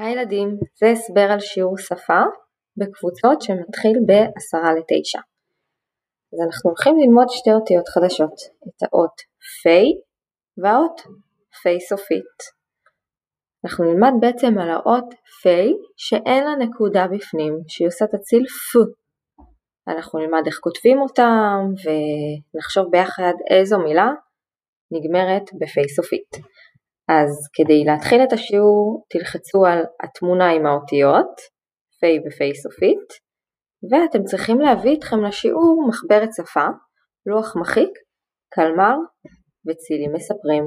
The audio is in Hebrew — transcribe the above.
היי ילדים, זה הסבר על שיעור שפה בקבוצות שמתחיל בעשרה לתשע. אז אנחנו הולכים ללמוד שתי אותיות חדשות, את האות פי והאות פי סופית. אנחנו נלמד בעצם על האות פי שאין לה נקודה בפנים, שהיא עושה את הציל פ. אנחנו נלמד איך כותבים אותם ונחשוב ביחד איזו מילה נגמרת בפי סופית. אז כדי להתחיל את השיעור תלחצו על התמונה עם האותיות, פ' ופ' סופית, ואתם צריכים להביא איתכם לשיעור מחברת שפה, לוח מחיק, קלמר וצילים מספרים.